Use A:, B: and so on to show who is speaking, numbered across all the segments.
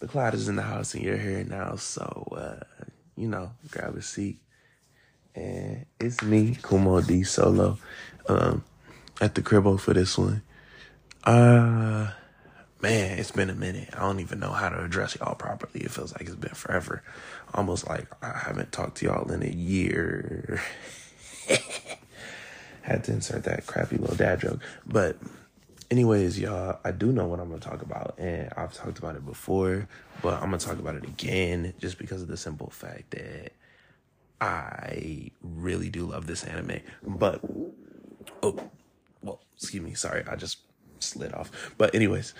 A: The cloud is in the house and you're here now, so uh, you know, grab a seat. And it's me, Kumo D Solo, um, at the cribbo for this one. Uh man, it's been a minute. I don't even know how to address y'all properly. It feels like it's been forever. Almost like I haven't talked to y'all in a year. Had to insert that crappy little dad joke. But anyways, y'all, I do know what I'm gonna talk about, and I've talked about it before, but I'm gonna talk about it again just because of the simple fact that I really do love this anime. But oh, well, excuse me, sorry, I just slid off. But anyways,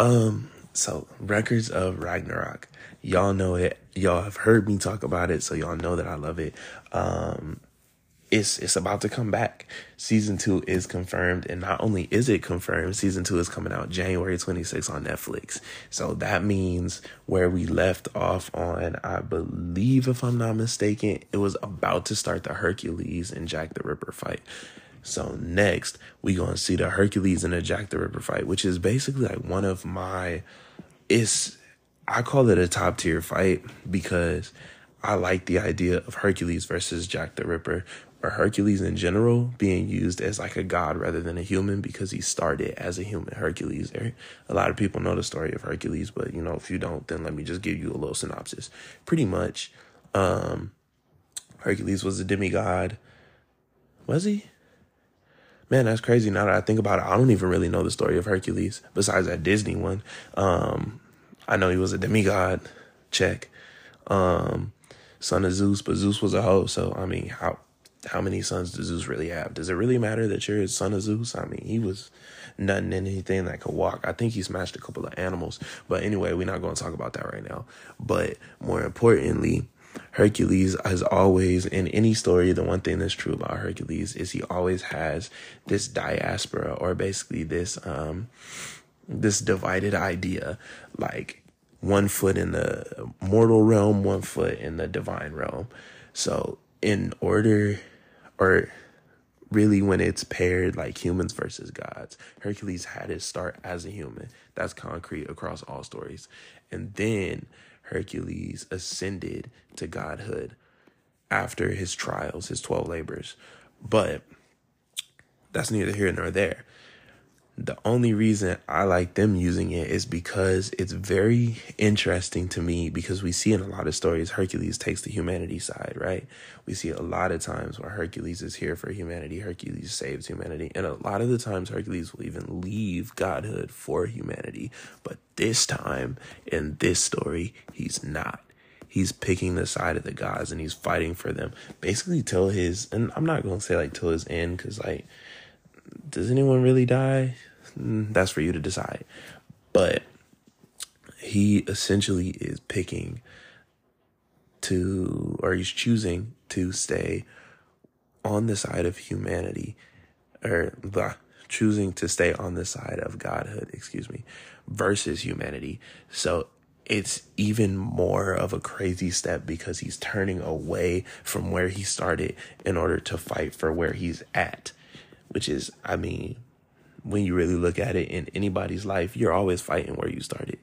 A: um, so records of Ragnarok, y'all know it. Y'all have heard me talk about it, so y'all know that I love it. Um, it's it's about to come back. Season two is confirmed, and not only is it confirmed, season two is coming out January 26th on Netflix. So that means where we left off on, I believe, if I'm not mistaken, it was about to start the Hercules and Jack the Ripper fight. So next we gonna see the Hercules and the Jack the Ripper fight, which is basically like one of my, it's I call it a top tier fight because I like the idea of Hercules versus Jack the Ripper or Hercules in general being used as like a god rather than a human because he started as a human Hercules. A lot of people know the story of Hercules, but you know, if you don't, then let me just give you a little synopsis. Pretty much, um, Hercules was a demigod. Was he? Man, that's crazy. Now that I think about it, I don't even really know the story of Hercules besides that Disney one. Um, I know he was a demigod. Check. Um, son of Zeus, but Zeus was a hoe. So I mean, how how many sons does Zeus really have? Does it really matter that you're his son of Zeus? I mean, he was nothing in anything that could walk. I think he smashed a couple of animals. But anyway, we're not going to talk about that right now. But more importantly, Hercules has always, in any story, the one thing that's true about Hercules is he always has this diaspora or basically this, um, this divided idea, like one foot in the mortal realm, one foot in the divine realm. So in order or really when it's paired like humans versus gods. Hercules had his start as a human. That's concrete across all stories. And then Hercules ascended to godhood after his trials, his 12 labors. But that's neither here nor there. The only reason I like them using it is because it's very interesting to me because we see in a lot of stories Hercules takes the humanity side, right? We see a lot of times where Hercules is here for humanity, Hercules saves humanity, and a lot of the times Hercules will even leave godhood for humanity. But this time in this story, he's not he's picking the side of the gods and he's fighting for them basically till his and i'm not gonna say like till his end because like does anyone really die? Mm, that's for you to decide. But he essentially is picking to, or he's choosing to stay on the side of humanity, or the choosing to stay on the side of godhood, excuse me, versus humanity. So it's even more of a crazy step because he's turning away from where he started in order to fight for where he's at which is, I mean, when you really look at it in anybody's life, you're always fighting where you started.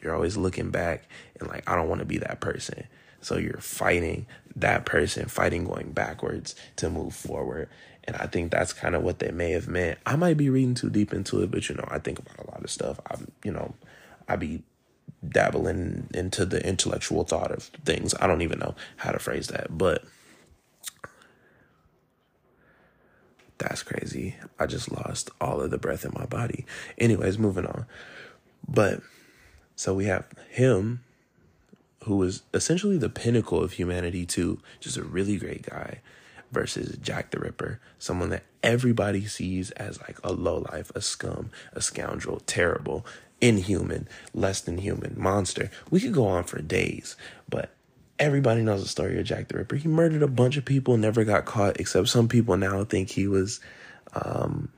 A: You're always looking back and like, I don't want to be that person. So you're fighting that person, fighting going backwards to move forward. And I think that's kind of what they may have meant. I might be reading too deep into it, but you know, I think about a lot of stuff. I'm, you know, I be dabbling into the intellectual thought of things. I don't even know how to phrase that, but That's crazy. I just lost all of the breath in my body. Anyways, moving on. But so we have him, who was essentially the pinnacle of humanity, too. Just a really great guy, versus Jack the Ripper, someone that everybody sees as like a lowlife, a scum, a scoundrel, terrible, inhuman, less than human, monster. We could go on for days, but everybody knows the story of Jack the Ripper. He murdered a bunch of people, never got caught, except some people now think he was um,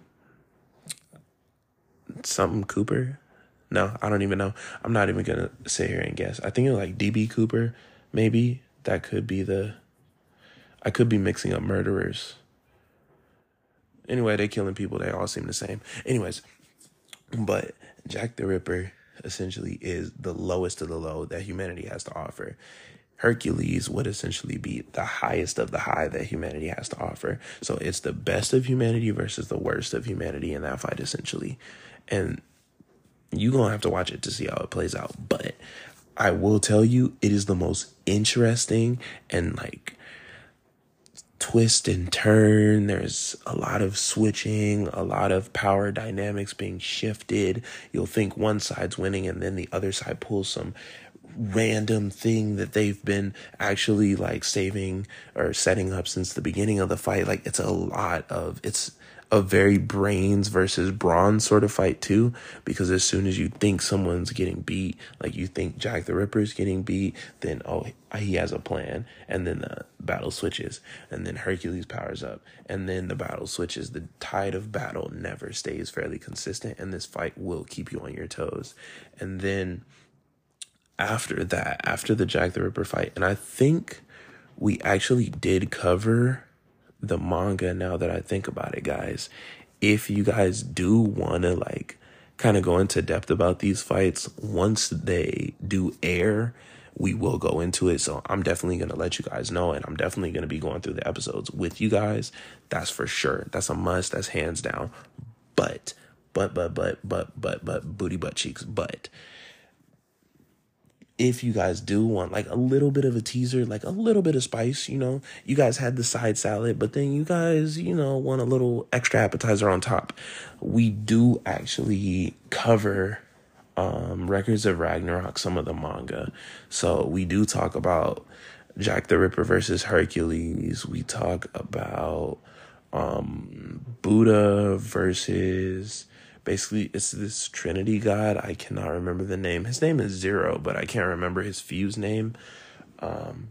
A: something Cooper. No, I don't even know. I'm not even gonna sit here and guess. I think it was like DB Cooper, maybe. That could be the I could be mixing up murderers. Anyway, they're killing people, they all seem the same. Anyways, but Jack the Ripper essentially is the lowest of the low that humanity has to offer. Hercules would essentially be the highest of the high that humanity has to offer. So it's the best of humanity versus the worst of humanity in that fight, essentially. And you're going to have to watch it to see how it plays out. But I will tell you, it is the most interesting and like twist and turn. There's a lot of switching, a lot of power dynamics being shifted. You'll think one side's winning and then the other side pulls some random thing that they've been actually like saving or setting up since the beginning of the fight. Like it's a lot of it's a very brains versus brawn sort of fight too, because as soon as you think someone's getting beat, like you think Jack the Ripper's getting beat, then oh he has a plan, and then the battle switches, and then Hercules powers up, and then the battle switches. The tide of battle never stays fairly consistent, and this fight will keep you on your toes, and then after that, after the Jack the Ripper fight, and I think we actually did cover the manga now that I think about it, guys. If you guys do want to like kind of go into depth about these fights, once they do air, we will go into it. So I'm definitely going to let you guys know, and I'm definitely going to be going through the episodes with you guys. That's for sure. That's a must. That's hands down. But, but, but, but, but, but, but, booty butt cheeks. But if you guys do want like a little bit of a teaser, like a little bit of spice, you know, you guys had the side salad, but then you guys, you know, want a little extra appetizer on top. We do actually cover um Records of Ragnarok, some of the manga. So we do talk about Jack the Ripper versus Hercules. We talk about um Buddha versus basically it's this trinity god. I cannot remember the name. His name is zero but i can't remember his fuse name. Um,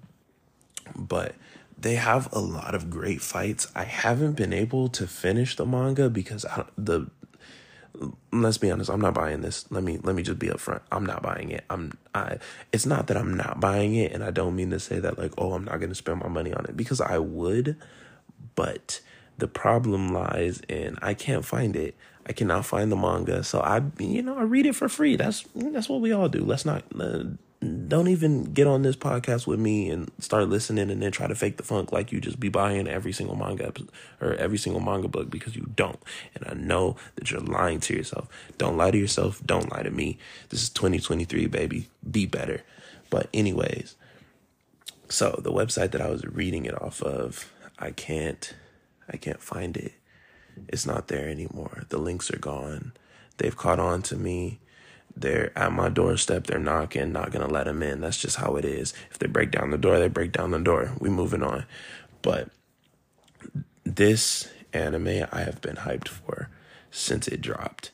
A: but they have a lot of great fights. I haven't been able to finish the manga because I, the let's be honest i'm not buying this. Let me let me just be upfront. I'm not buying it. I'm i it's not that i'm not buying it and i don't mean to say that like oh i'm not going to spend my money on it because i would but the problem lies in i can't find it I cannot find the manga, so I, you know, I read it for free. That's that's what we all do. Let's not uh, don't even get on this podcast with me and start listening and then try to fake the funk like you just be buying every single manga or every single manga book because you don't. And I know that you're lying to yourself. Don't lie to yourself. Don't lie to me. This is 2023, baby. Be better. But anyways, so the website that I was reading it off of, I can't, I can't find it it's not there anymore. The links are gone. They've caught on to me. They're at my doorstep. They're knocking. Not gonna let them in. That's just how it is. If they break down the door, they break down the door. We moving on. But this anime I have been hyped for since it dropped.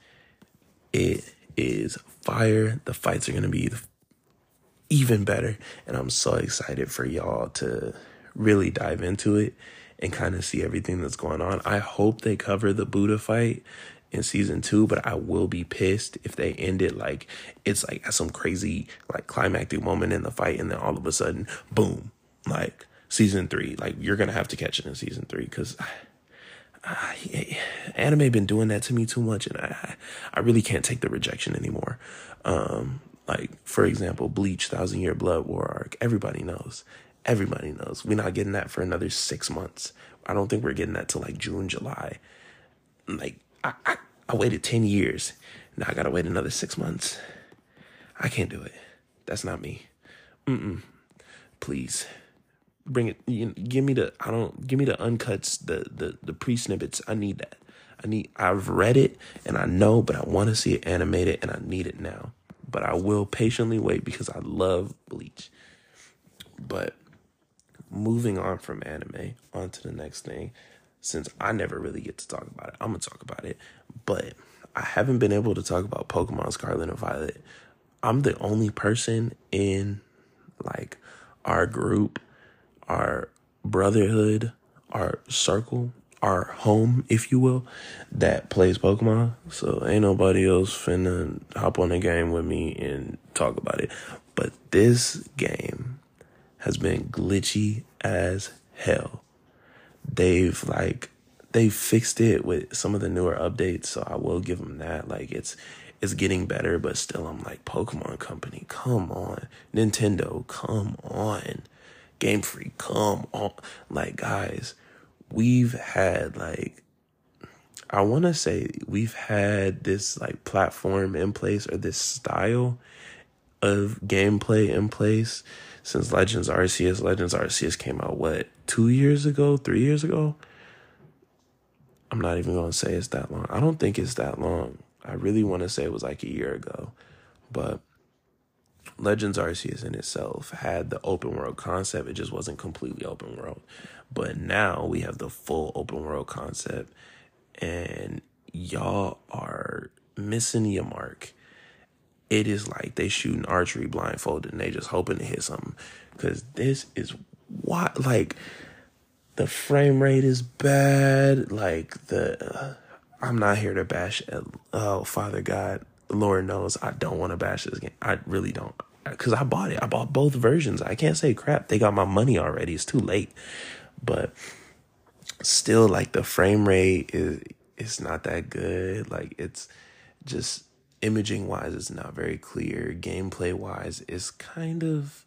A: It is fire. The fights are gonna be even better, and I'm so excited for y'all to really dive into it and kind of see everything that's going on. I hope they cover the Buddha fight in season two, but I will be pissed if they end it like it's like at some crazy like climactic moment in the fight, and then all of a sudden, boom, like season three. Like you're gonna have to catch it in season three because. anime been doing that to me too much, and I I really can't take the rejection anymore. Um, like for example, Bleach, Thousand Year Blood War arc. Everybody knows Everybody knows we're not getting that for another six months. I don't think we're getting that till like June, July. Like I, I, I waited ten years. Now I gotta wait another six months. I can't do it. That's not me. Mm-mm. Please bring it. You know, give me the. I don't give me the uncuts. The the the pre snippets. I need that. I need. I've read it and I know, but I want to see it animated and I need it now. But I will patiently wait because I love Bleach. But moving on from anime on to the next thing since I never really get to talk about it. I'm gonna talk about it, but I haven't been able to talk about Pokemon Scarlet and Violet. I'm the only person in like our group, our brotherhood, our circle, our home, if you will, that plays Pokemon. So ain't nobody else finna hop on the game with me and talk about it. But this game has been glitchy as hell. They've like they fixed it with some of the newer updates, so I will give them that. Like it's it's getting better, but still I'm like Pokemon Company, come on. Nintendo, come on. Game Freak, come on. Like guys, we've had like I want to say we've had this like platform in place or this style of gameplay in place since Legends Arceus. Legends Arceus came out what two years ago, three years ago. I'm not even gonna say it's that long. I don't think it's that long. I really want to say it was like a year ago, but Legends Arceus in itself had the open world concept. It just wasn't completely open world. But now we have the full open world concept, and y'all are missing your mark. It is like they shooting archery blindfolded and they just hoping to hit something. Cause this is what like the frame rate is bad. Like the uh, I'm not here to bash. Oh, Father God, Lord knows I don't want to bash this game. I really don't, because I bought it. I bought both versions. I can't say crap. They got my money already. It's too late, but still, like the frame rate is it's not that good. Like it's just imaging wise, it's not very clear. Gameplay wise, it's kind of.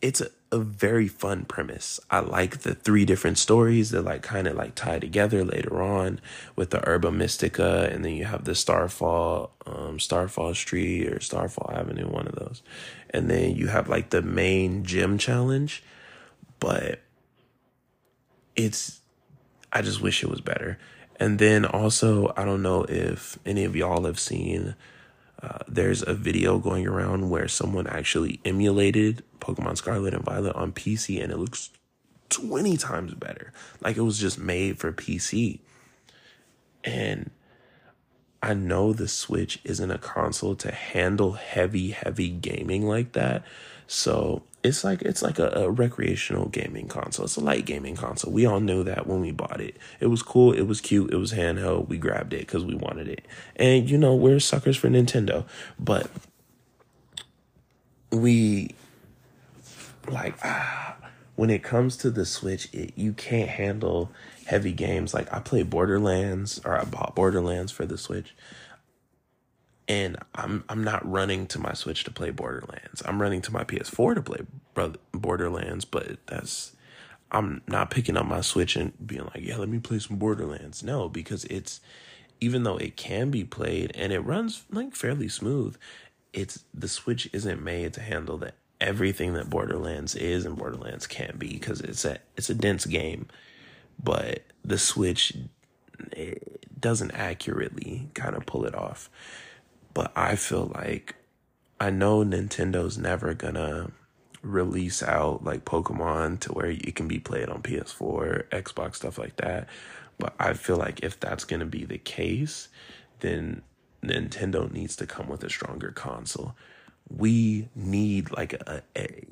A: It's a, a very fun premise. I like the three different stories that like kind of like tie together later on with the Herba Mystica, and then you have the Starfall, um, Starfall Street or Starfall Avenue, one of those, and then you have like the main gym challenge, but it's I just wish it was better. And then also, I don't know if any of y'all have seen uh, there's a video going around where someone actually emulated Pokemon Scarlet and Violet on PC and it looks 20 times better. Like it was just made for PC. And I know the Switch isn't a console to handle heavy, heavy gaming like that. So it's like it's like a, a, recreational gaming console. It's a light gaming console. We all knew that when we bought it. It was cool. It was cute. It was handheld. We grabbed it because we wanted it. And you know we're suckers for Nintendo, but we like ah, when it comes to the Switch, it, you can't handle heavy games. Like I play Borderlands, or I bought Borderlands for the Switch and I'm I'm not running to my Switch to play Borderlands. I'm running to my PS4 to play Borderlands, but that's I'm not picking up my Switch and being like, "Yeah, let me play some Borderlands." No, because it's even though it can be played and it runs like fairly smooth, it's the Switch isn't made to handle that everything that Borderlands is and Borderlands can be because it's a it's a dense game, but the Switch doesn't accurately kind of pull it off. But I feel like I know Nintendo's never gonna release out like Pokemon to where it can be played on PS4, Xbox, stuff like that. But I feel like if that's gonna be the case, then Nintendo needs to come with a stronger console. We need like a, a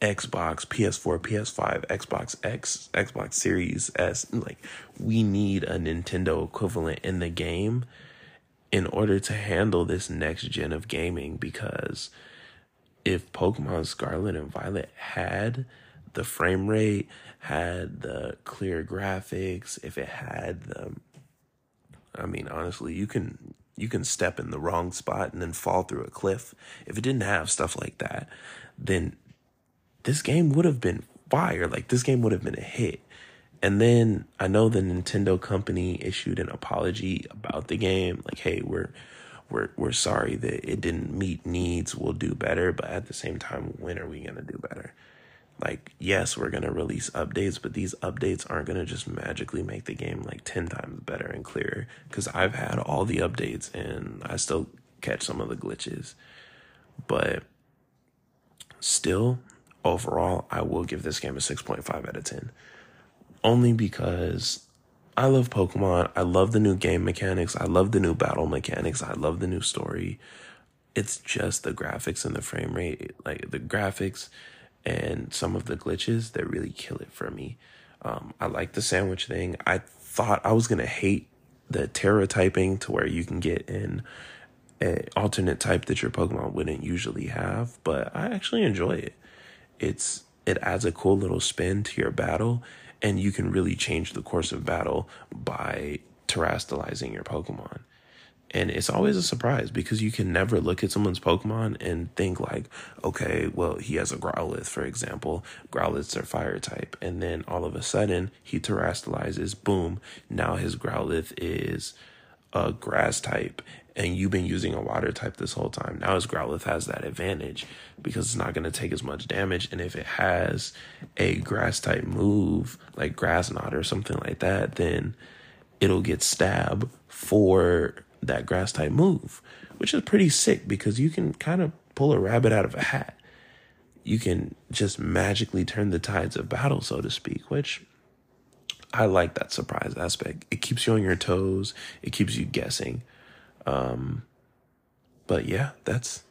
A: Xbox, PS4, PS5, Xbox X, Xbox Series S. Like, we need a Nintendo equivalent in the game in order to handle this next gen of gaming because if Pokemon Scarlet and Violet had the frame rate, had the clear graphics, if it had the I mean honestly, you can you can step in the wrong spot and then fall through a cliff. If it didn't have stuff like that, then this game would have been fire. Like this game would have been a hit. And then I know the Nintendo company issued an apology about the game, like, "Hey, we're we're we're sorry that it didn't meet needs. We'll do better." But at the same time, when are we gonna do better? Like, yes, we're gonna release updates, but these updates aren't gonna just magically make the game like ten times better and clearer. Because I've had all the updates and I still catch some of the glitches, but still, overall, I will give this game a six point five out of ten only because I love Pokemon. I love the new game mechanics. I love the new battle mechanics. I love the new story. It's just the graphics and the frame rate, like the graphics and some of the glitches that really kill it for me. Um, I like the sandwich thing. I thought I was gonna hate the Tera typing to where you can get in an alternate type that your Pokemon wouldn't usually have, but I actually enjoy it. It's it adds a cool little spin to your battle and you can really change the course of battle by terastallizing your Pokemon. And it's always a surprise because you can never look at someone's Pokemon and think like, okay, well, he has a Growlithe, for example. Growlithes are fire type. And then all of a sudden he terastallizes, boom. Now his Growlithe is a grass type and you've been using a water type this whole time. Now his Growlithe has that advantage because it's not going to take as much damage. And if it has a grass type move, like Grass Knot or something like that, then it'll get stab for that grass type move, which is pretty sick because you can kind of pull a rabbit out of a hat. You can just magically turn the tides of battle, so to speak, which I like that surprise aspect. It keeps you on your toes, it keeps you guessing. Um, but yeah, that's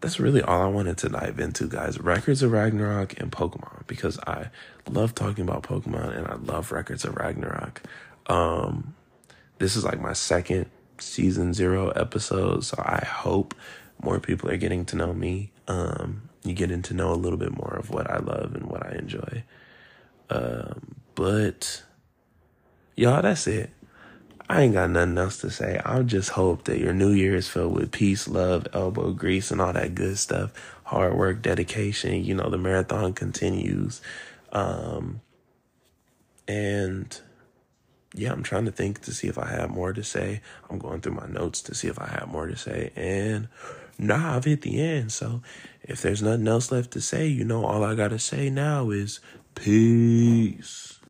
A: that's really all I wanted to dive into, guys. Records of Ragnarok and Pokemon because I love talking about Pokemon and I love Records of Ragnarok. Um, this is like my second season zero episode, so I hope more people are getting to know me. Um, you getting to know a little bit more of what I love and what I enjoy. Um, but y'all, that's it. I ain't got nothing else to say. I just hope that your new year is filled with peace, love, elbow grease, and all that good stuff. Hard work, dedication. You know, the marathon continues. Um, and yeah, I'm trying to think to see if I have more to say. I'm going through my notes to see if I have more to say. And nah, I've hit the end. So if there's nothing else left to say, you know, all I got to say now is peace.